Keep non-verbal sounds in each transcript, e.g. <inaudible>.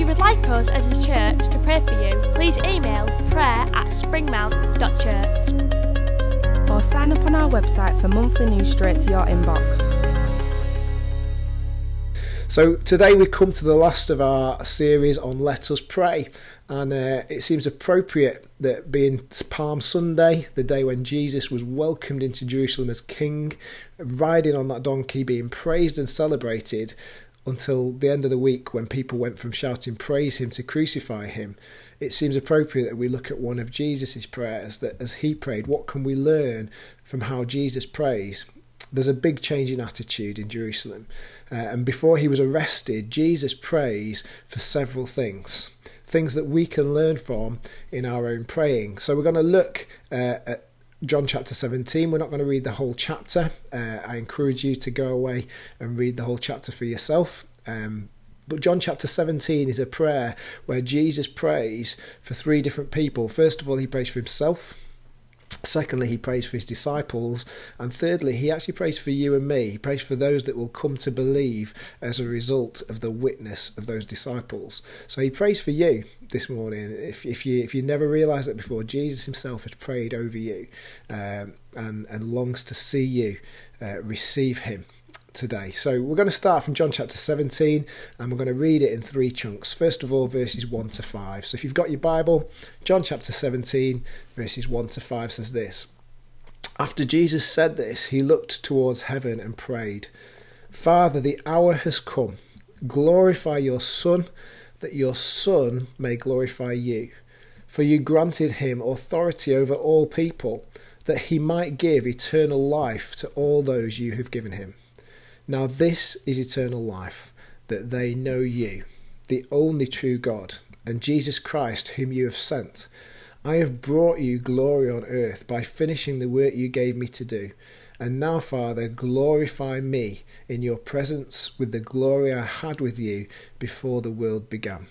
If you would like us as a church to pray for you, please email prayer at springmount.church. or sign up on our website for monthly news straight to your inbox. So today we come to the last of our series on Let Us Pray, and uh, it seems appropriate that being Palm Sunday, the day when Jesus was welcomed into Jerusalem as King, riding on that donkey, being praised and celebrated, until the end of the week when people went from shouting praise him to crucify him, it seems appropriate that we look at one of Jesus' prayers that as he prayed, what can we learn from how Jesus prays? There's a big change in attitude in Jerusalem. Uh, and before he was arrested, Jesus prays for several things, things that we can learn from in our own praying. So we're going to look uh, at John chapter 17. We're not going to read the whole chapter. Uh, I encourage you to go away and read the whole chapter for yourself. Um, but John chapter 17 is a prayer where Jesus prays for three different people. First of all, he prays for himself. Secondly, he prays for his disciples. And thirdly, he actually prays for you and me. He prays for those that will come to believe as a result of the witness of those disciples. So he prays for you this morning. If, if you if you never realised that before, Jesus himself has prayed over you um, and, and longs to see you uh, receive him today. So we're going to start from John chapter 17 and we're going to read it in three chunks. First of all, verses 1 to 5. So if you've got your Bible, John chapter 17, verses 1 to 5 says this After Jesus said this, he looked towards heaven and prayed, Father, the hour has come. Glorify your Son, that your Son may glorify you. For you granted him authority over all people, that he might give eternal life to all those you have given him. Now, this is eternal life, that they know you, the only true God, and Jesus Christ, whom you have sent. I have brought you glory on earth by finishing the work you gave me to do. And now, Father, glorify me in your presence with the glory I had with you before the world began.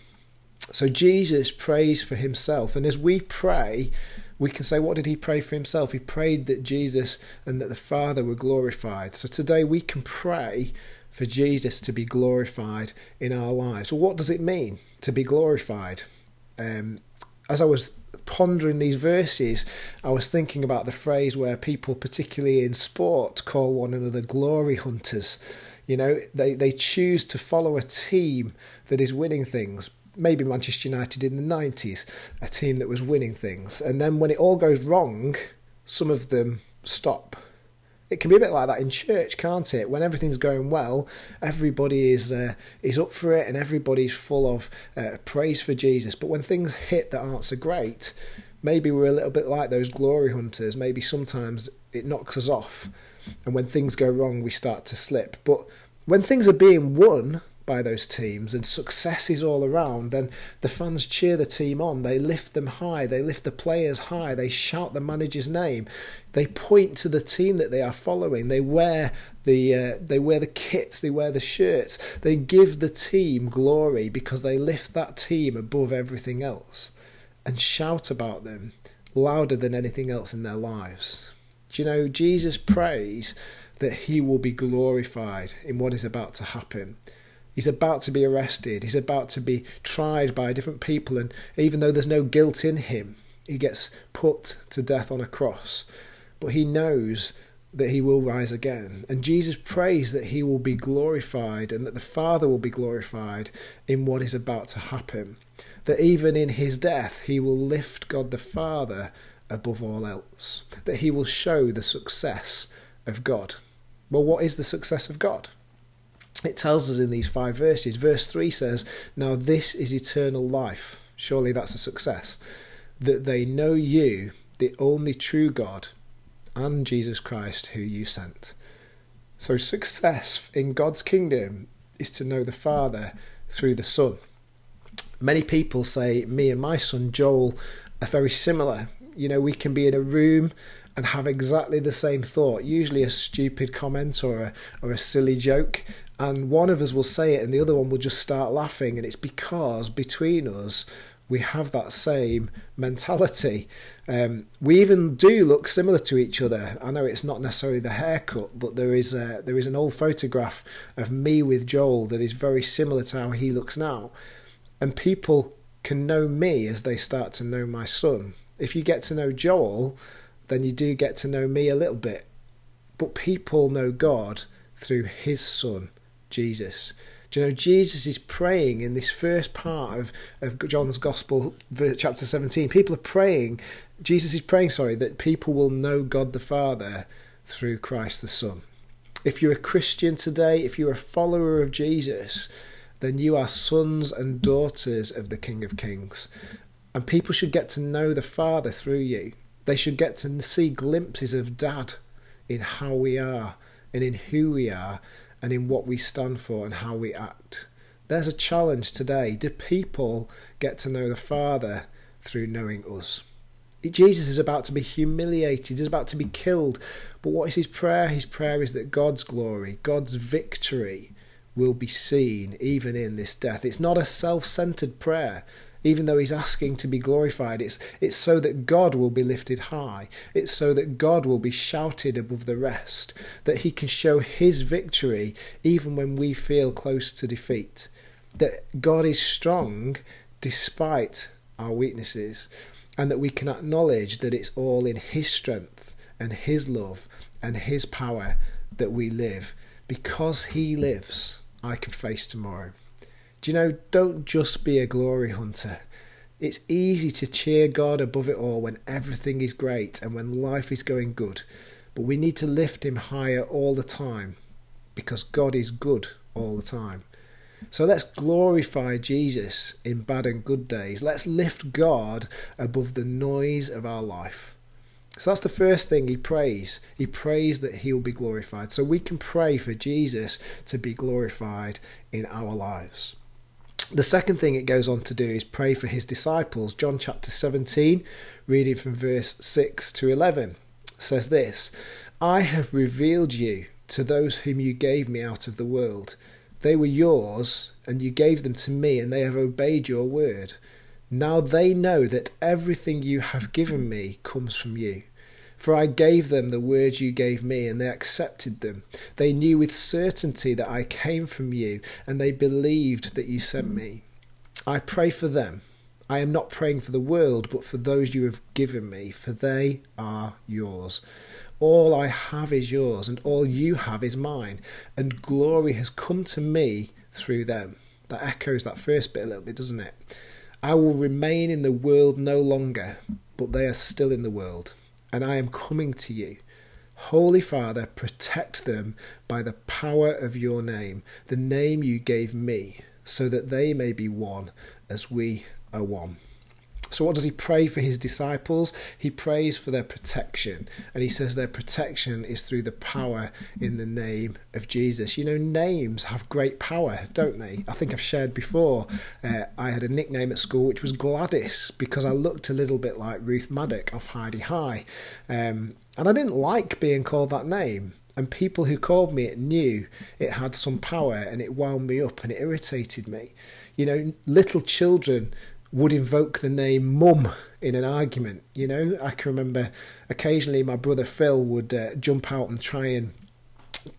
So, Jesus prays for himself, and as we pray, we can say, what did he pray for himself? He prayed that Jesus and that the Father were glorified. So today we can pray for Jesus to be glorified in our lives. Well, what does it mean to be glorified? Um, as I was pondering these verses, I was thinking about the phrase where people, particularly in sport, call one another glory hunters. You know, they, they choose to follow a team that is winning things maybe Manchester United in the 90s, a team that was winning things. And then when it all goes wrong, some of them stop. It can be a bit like that in church, can't it? When everything's going well, everybody is uh, is up for it, and everybody's full of uh, praise for Jesus. But when things hit that aren't so great, maybe we're a little bit like those glory hunters. Maybe sometimes it knocks us off, and when things go wrong, we start to slip. But when things are being won, by those teams and success is all around and the fans cheer the team on. They lift them high. They lift the players high. They shout the manager's name. They point to the team that they are following. They wear the uh, they wear the kits. They wear the shirts. They give the team glory because they lift that team above everything else and shout about them louder than anything else in their lives. Do you know Jesus prays that he will be glorified in what is about to happen He's about to be arrested. He's about to be tried by different people. And even though there's no guilt in him, he gets put to death on a cross. But he knows that he will rise again. And Jesus prays that he will be glorified and that the Father will be glorified in what is about to happen. That even in his death, he will lift God the Father above all else. That he will show the success of God. Well, what is the success of God? It tells us in these five verses. Verse 3 says, Now this is eternal life. Surely that's a success. That they know you, the only true God, and Jesus Christ, who you sent. So, success in God's kingdom is to know the Father through the Son. Many people say me and my son Joel are very similar. You know, we can be in a room and have exactly the same thought, usually a stupid comment or a, or a silly joke, and one of us will say it and the other one will just start laughing, and it's because between us we have that same mentality. Um, we even do look similar to each other. I know it's not necessarily the haircut, but there is a, there is an old photograph of me with Joel that is very similar to how he looks now, and people can know me as they start to know my son. If you get to know Joel, then you do get to know me a little bit. But people know God through his son, Jesus. Do you know, Jesus is praying in this first part of, of John's Gospel, chapter 17. People are praying, Jesus is praying, sorry, that people will know God the Father through Christ the Son. If you're a Christian today, if you're a follower of Jesus, then you are sons and daughters of the King of Kings. And people should get to know the Father through you. They should get to see glimpses of Dad in how we are and in who we are and in what we stand for and how we act. There's a challenge today. Do people get to know the Father through knowing us? Jesus is about to be humiliated, he's about to be killed. But what is his prayer? His prayer is that God's glory, God's victory will be seen even in this death. It's not a self centered prayer even though he's asking to be glorified. It's, it's so that God will be lifted high. It's so that God will be shouted above the rest, that he can show his victory even when we feel close to defeat. That God is strong despite our weaknesses, and that we can acknowledge that it's all in his strength and his love and his power that we live. Because he lives, I can face tomorrow. Do you know, don't just be a glory hunter. It's easy to cheer God above it all when everything is great and when life is going good, but we need to lift Him higher all the time because God is good all the time. So let's glorify Jesus in bad and good days. Let's lift God above the noise of our life. So that's the first thing he prays. He prays that he will be glorified. So we can pray for Jesus to be glorified in our lives. The second thing it goes on to do is pray for his disciples. John chapter 17, reading from verse 6 to 11, says this I have revealed you to those whom you gave me out of the world. They were yours, and you gave them to me, and they have obeyed your word. Now they know that everything you have given me comes from you. For I gave them the words you gave me, and they accepted them. They knew with certainty that I came from you, and they believed that you sent me. I pray for them. I am not praying for the world, but for those you have given me, for they are yours. All I have is yours, and all you have is mine, and glory has come to me through them. That echoes that first bit a little bit, doesn't it? I will remain in the world no longer, but they are still in the world and I am coming to you. Holy Father, protect them by the power of your name, the name you gave me, so that they may be one as we are one. So, what does he pray for his disciples? He prays for their protection. And he says their protection is through the power in the name of Jesus. You know, names have great power, don't they? I think I've shared before. Uh, I had a nickname at school which was Gladys because I looked a little bit like Ruth Madoc off Hi-de-Hi. Um, and I didn't like being called that name. And people who called me it knew it had some power and it wound me up and it irritated me. You know, little children would invoke the name mum in an argument. You know, I can remember occasionally my brother Phil would uh, jump out and try and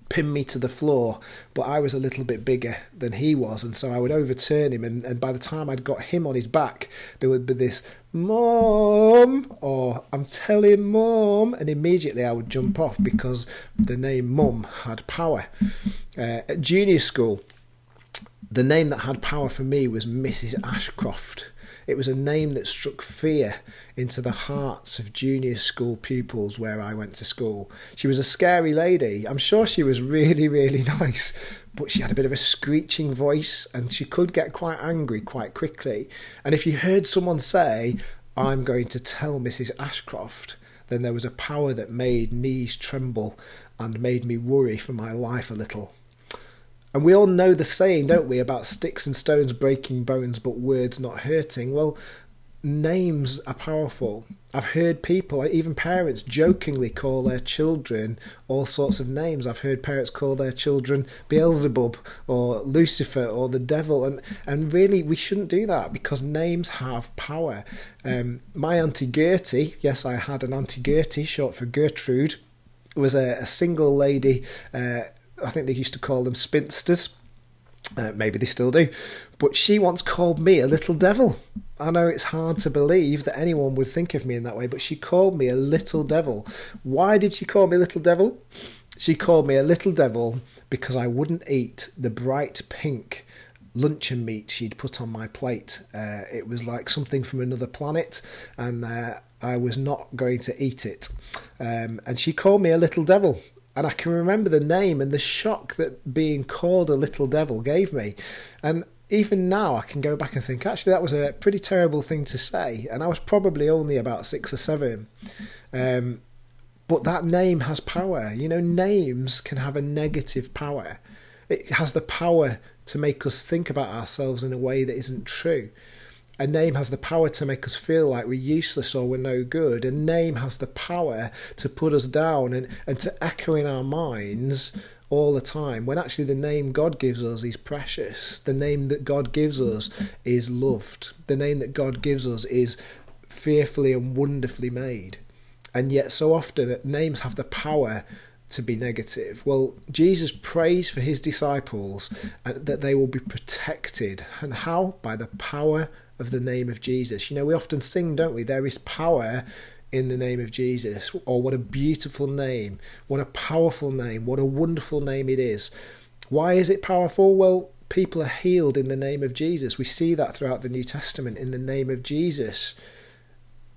pin me to the floor, but I was a little bit bigger than he was, and so I would overturn him. And, and by the time I'd got him on his back, there would be this "mum" or "I'm telling mum," and immediately I would jump off because the name mum had power. Uh, at junior school, the name that had power for me was Mrs. Ashcroft it was a name that struck fear into the hearts of junior school pupils where I went to school. She was a scary lady. I'm sure she was really, really <laughs> nice, but she had a bit of a screeching voice and she could get quite angry quite quickly. And if you heard someone say, I'm going to tell Mrs. Ashcroft, then there was a power that made knees tremble and made me worry for my life a little. And we all know the saying, don't we, about sticks and stones breaking bones, but words not hurting. Well, names are powerful. I've heard people, even parents, jokingly call their children all sorts of names. I've heard parents call their children Beelzebub or Lucifer or the devil, and and really we shouldn't do that because names have power. Um, my auntie Gertie, yes, I had an auntie Gertie, short for Gertrude, was a, a single lady. Uh, I think they used to call them spinsters. Uh, maybe they still do. But she once called me a little devil. I know it's hard to believe that anyone would think of me in that way, but she called me a little devil. Why did she call me little devil? She called me a little devil because I wouldn't eat the bright pink luncheon meat she'd put on my plate. Uh, it was like something from another planet, and uh, I was not going to eat it. Um, and she called me a little devil. And I can remember the name and the shock that being called a little devil gave me. And even now, I can go back and think, actually, that was a pretty terrible thing to say. And I was probably only about six or seven. Um, but that name has power. You know, names can have a negative power. It has the power to make us think about ourselves in a way that isn't true. A name has the power to make us feel like we're useless or we're no good. A name has the power to put us down and, and to echo in our minds all the time when actually the name God gives us is precious. The name that God gives us is loved. The name that God gives us is fearfully and wonderfully made. And yet, so often, names have the power to be negative. Well, Jesus prays for his disciples uh, that they will be protected. And how? By the power of the name of Jesus. You know, we often sing, don't we? There is power in the name of Jesus. Or what a beautiful name. What a powerful name. What a wonderful name it is. Why is it powerful? Well, people are healed in the name of Jesus. We see that throughout the New Testament. In the name of Jesus,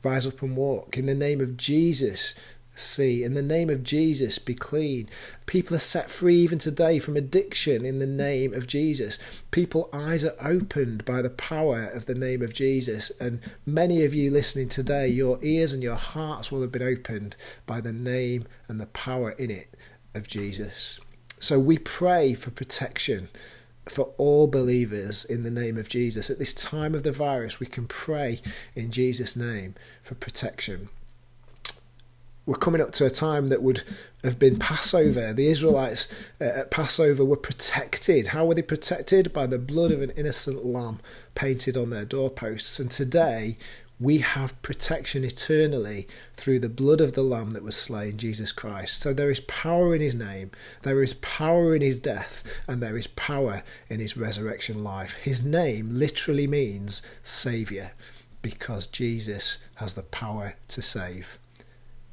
rise up and walk. In the name of Jesus, see. In the name of Jesus, be clean. People are set free even today from addiction in the name of Jesus. People eyes are opened by the power of the name of Jesus. And many of you listening today, your ears and your hearts will have been opened by the name and the power in it of Jesus. So we pray for protection for all believers in the name of Jesus. At this time of the virus, we can pray in Jesus' name for protection we're coming up to a time that would have been Passover. The Israelites uh, at Passover were protected. How were they protected? By the blood of an innocent lamb painted on their doorposts. And today, we have protection eternally through the blood of the Lamb that was slain, Jesus Christ. So there is power in his name, there is power in his death, and there is power in his resurrection life. His name literally means Saviour because Jesus has the power to save.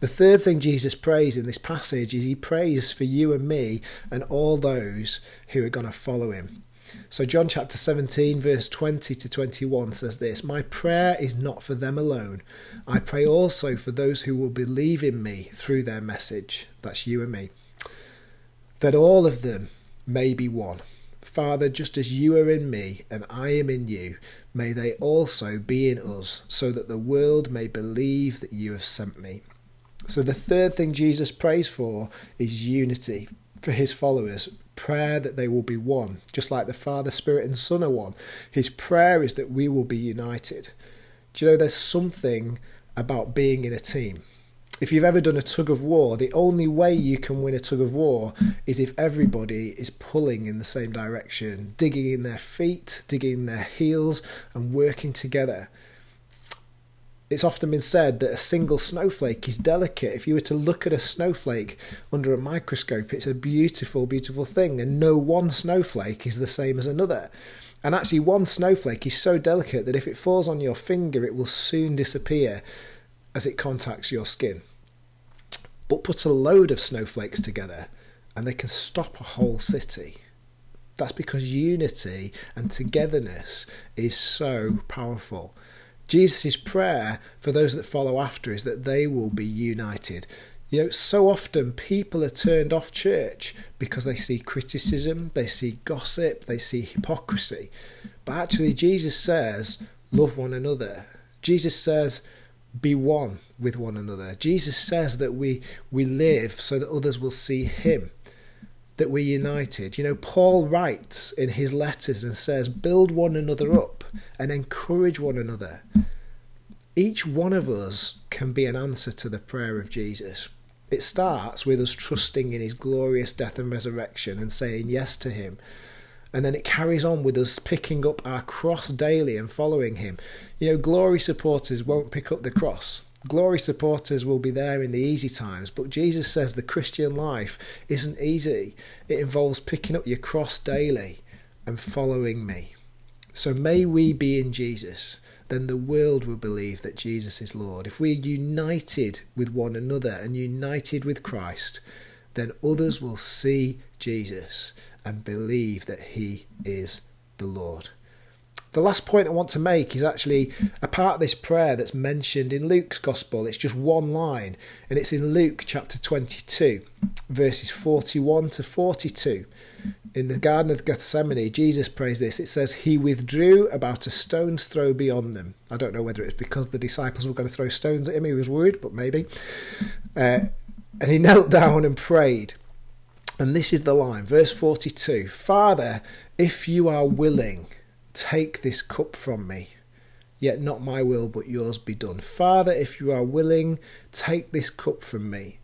The third thing Jesus prays in this passage is he prays for you and me and all those who are going to follow him. So, John chapter 17, verse 20 to 21 says this My prayer is not for them alone. I pray also for those who will believe in me through their message. That's you and me. That all of them may be one. Father, just as you are in me and I am in you, may they also be in us, so that the world may believe that you have sent me. So the third thing Jesus prays for is unity for his followers. Prayer that they will be one, just like the Father, Spirit, and Son are one. His prayer is that we will be united. Do you know there's something about being in a team? If you've ever done a tug of war, the only way you can win a tug of war is if everybody is pulling in the same direction, digging in their feet, digging in their heels, and working together it's often been said that a single snowflake is delicate. If you were to look at a snowflake under a microscope, it's a beautiful, beautiful thing, and no one snowflake is the same as another. And actually, one snowflake is so delicate that if it falls on your finger, it will soon disappear as it contacts your skin. But put a load of snowflakes together, and they can stop a whole city. That's because unity and togetherness is so powerful. Jesus' prayer for those that follow after is that they will be united. You know, so often people are turned off church because they see criticism, they see gossip, they see hypocrisy. But actually, Jesus says, love one another. Jesus says, be one with one another. Jesus says that we, we live so that others will see him. that we're united. You know, Paul writes in his letters and says, build one another up and encourage one another. Each one of us can be an answer to the prayer of Jesus. It starts with us trusting in his glorious death and resurrection and saying yes to him. And then it carries on with us picking up our cross daily and following him. You know, glory supporters won't pick up the cross. Glory supporters will be there in the easy times, but Jesus says the Christian life isn't easy. It involves picking up your cross daily and following me. So may we be in Jesus, then the world will believe that Jesus is Lord. If we're united with one another and united with Christ, then others will see Jesus and believe that he is the Lord. The last point I want to make is actually a part of this prayer that's mentioned in Luke's Gospel. It's just one line, and it's in Luke chapter 22, verses 41 to 42. In the Garden of Gethsemane, Jesus prays this. It says, He withdrew about a stone's throw beyond them. I don't know whether it's because the disciples were going to throw stones at him, he was worried, but maybe. Uh, and he <laughs> knelt down and prayed. And this is the line, verse 42 Father, if you are willing, Take this cup from me, yet not my will, but yours be done. Father, if you are willing, take this cup from me.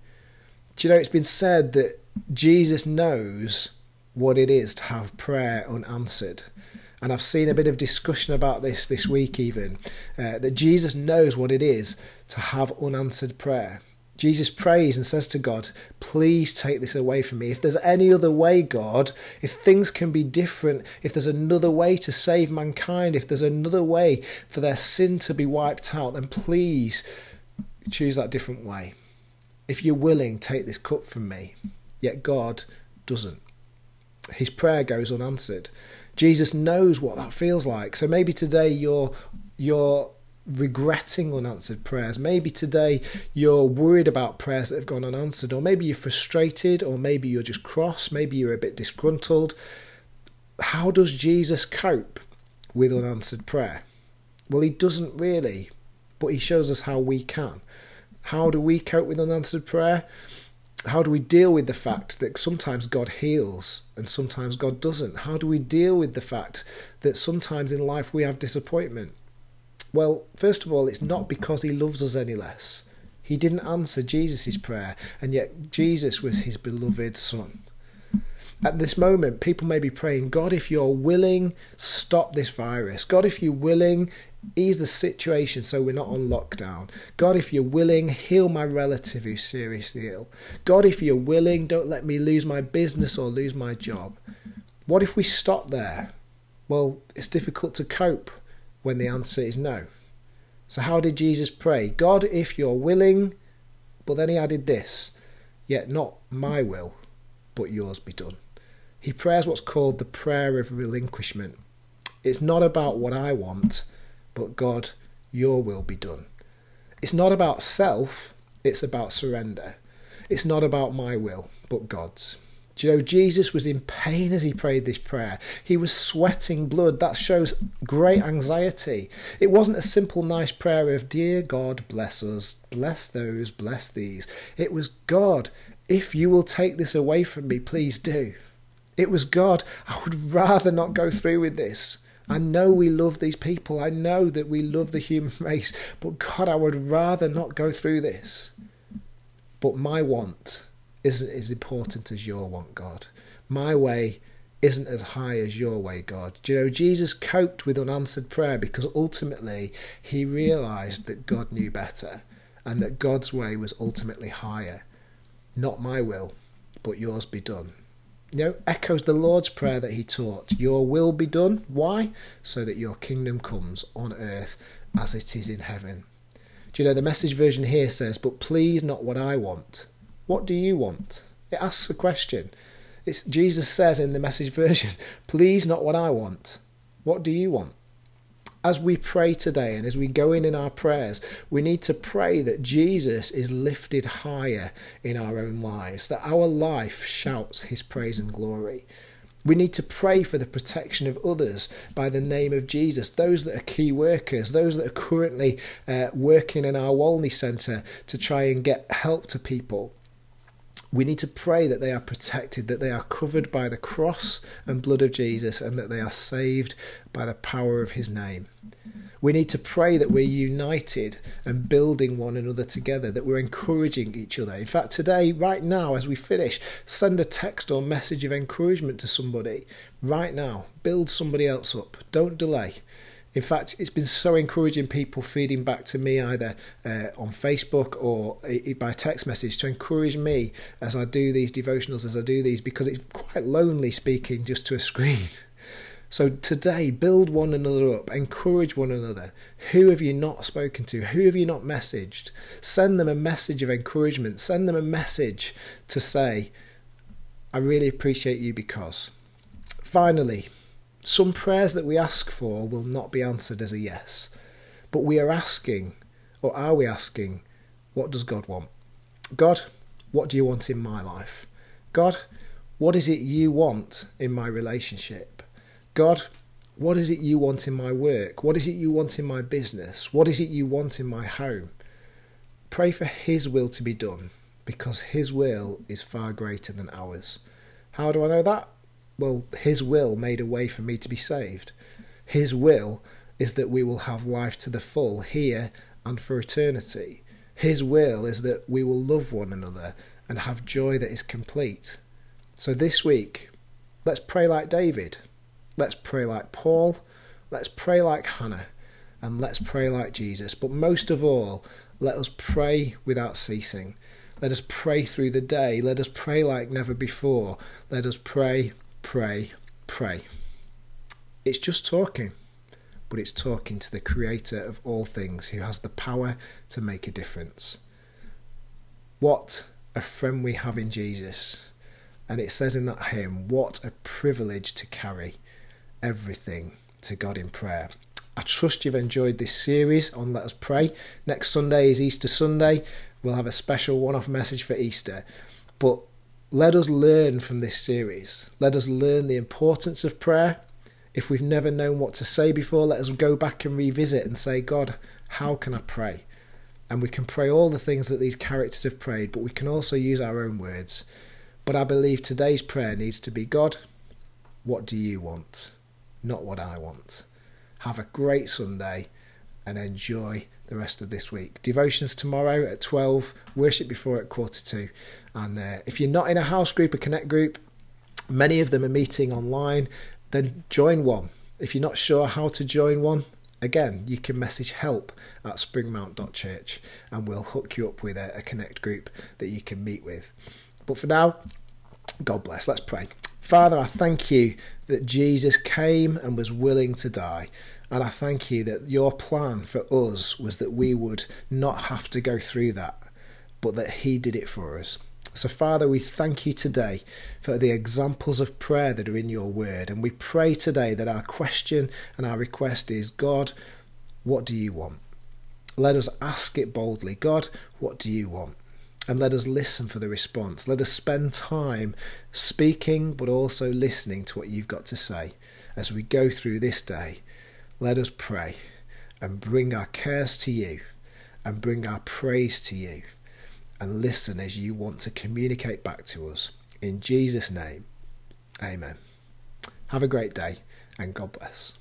Do you know, it's been said that Jesus knows what it is to have prayer unanswered. And I've seen a bit of discussion about this this week, even uh, that Jesus knows what it is to have unanswered prayer. Jesus prays and says to God, Please take this away from me. If there's any other way, God, if things can be different, if there's another way to save mankind, if there's another way for their sin to be wiped out, then please choose that different way. If you're willing, take this cup from me. Yet God doesn't. His prayer goes unanswered. Jesus knows what that feels like. So maybe today you're you're regretting unanswered prayers. Maybe today you're worried about prayers that have gone unanswered, or maybe you're frustrated, or maybe you're just cross, maybe you're a bit disgruntled. How does Jesus cope with unanswered prayer? Well, he doesn't really, but he shows us how we can. How do we cope with unanswered prayer? How do we deal with the fact that sometimes God heals and sometimes God doesn't? How do we deal with the fact that sometimes in life we have disappointment? Well, first of all, it's not because he loves us any less. He didn't answer Jesus' prayer, and yet Jesus was his beloved son. At this moment, people may be praying, God, if you're willing, stop this virus. God, if you're willing, ease the situation so we're not on lockdown. God, if you're willing, heal my relative who's seriously ill. God, if you're willing, don't let me lose my business or lose my job. What if we stop there? Well, it's difficult to cope when the answer is no. So, how did Jesus pray? God, if you're willing, but then he added this, yet not my will, but yours be done. He prays what's called the prayer of relinquishment. It's not about what I want, but God, your will be done. It's not about self, it's about surrender. It's not about my will, but God's. Do you know, Jesus was in pain as he prayed this prayer. He was sweating blood. That shows great anxiety. It wasn't a simple, nice prayer of, Dear God, bless us, bless those, bless these. It was, God, if you will take this away from me, please do. It was, God, I would rather not go through with this. I know we love these people. I know that we love the human <laughs> race. But God, I would rather not go through this. But my want isn't as important as your want, God. My way isn't as high as your way, God. Do you know, Jesus coped with unanswered prayer because ultimately he realized that God knew better and that God's way was ultimately higher. Not my will, but yours be done. You know, echoes the Lord's prayer that he taught Your will be done. Why? So that your kingdom comes on earth as it is in heaven. Do you know, the message version here says, But please, not what I want, what do you want? It asks a question. It's, Jesus says in the message version, <laughs> Please, not what I want. What do you want? As we pray today and as we go in in our prayers, we need to pray that Jesus is lifted higher in our own lives, that our life shouts his praise and glory. We need to pray for the protection of others by the name of Jesus, those that are key workers, those that are currently uh, working in our Walney Centre to try and get help to people. We need to pray that they are protected, that they are covered by the cross and blood of Jesus, and that they are saved by the power of his name. We need to pray that we're united and building one another together, that we're encouraging each other. In fact, today, right now, as we finish, send a text or message of encouragement to somebody. Right now, build somebody else up. Don't delay. In fact, it's been so encouraging people feeding back to me either uh, on Facebook or by text message to encourage me as I do these devotionals, as I do these, because it's quite lonely speaking just to a screen. <laughs> So today, build one another up, encourage one another. Who have you not spoken to? Who have you not messaged? Send them a message of encouragement. Send them a message to say, I really appreciate you because. Finally, some prayers that we ask for will not be answered as a yes, but we are asking, or are we asking, what does God want? God, what do you want in my life? God, what is it you want in my relationship? God, what is it you want in my work? What is it you want in my business? What is it you want in my home? Pray for His will to be done because His will is far greater than ours. How do I know that? Well, His will made a way for me to be saved. His will is that we will have life to the full here and for eternity. His will is that we will love one another and have joy that is complete. So this week, let's pray like David. Let's pray like Paul. Let's pray like Hannah. And let's pray like Jesus. But most of all, let us pray without ceasing. Let us pray through the day. Let us pray like never before. Let us pray pray, pray. It's just talking, but it's talking to the Creator of all things who has the power to make a difference. What a friend we have in Jesus. And it says in that hymn, what a privilege to carry everything to God in prayer. I trust you've enjoyed this series on Let Us Pray. Next Sunday is Easter Sunday. We'll have a special one off message for Easter. But let us learn from this series. Let us learn the importance of prayer. If we've never known what to say before, let us go back and revisit and say, God, how can I pray? And we can pray all the things that these characters have prayed, but we can also use our own words. But I believe today's prayer needs to be God, what do you want? Not what I want. Have a great Sunday and enjoy the rest of this week. Devotions tomorrow at 12, worship before at quarter to. And uh, if you're not in a house group, a connect group, many of them are meeting online, then join one. If you're not sure how to join one, again, you can message help at springmount.church and we'll hook you up with a, a connect group that you can meet with. But for now, God bless. Let's pray. Father, I thank you that Jesus came and was willing to die. And I thank you that your plan for us was that we would not have to go through that, but that He did it for us. So, Father, we thank you today for the examples of prayer that are in your word. And we pray today that our question and our request is God, what do you want? Let us ask it boldly God, what do you want? And let us listen for the response. Let us spend time speaking, but also listening to what you've got to say as we go through this day let us pray and bring our cares to you and bring our praise to you and listen as you want to communicate back to us. In Jesus' name, amen. Have a great day and God bless.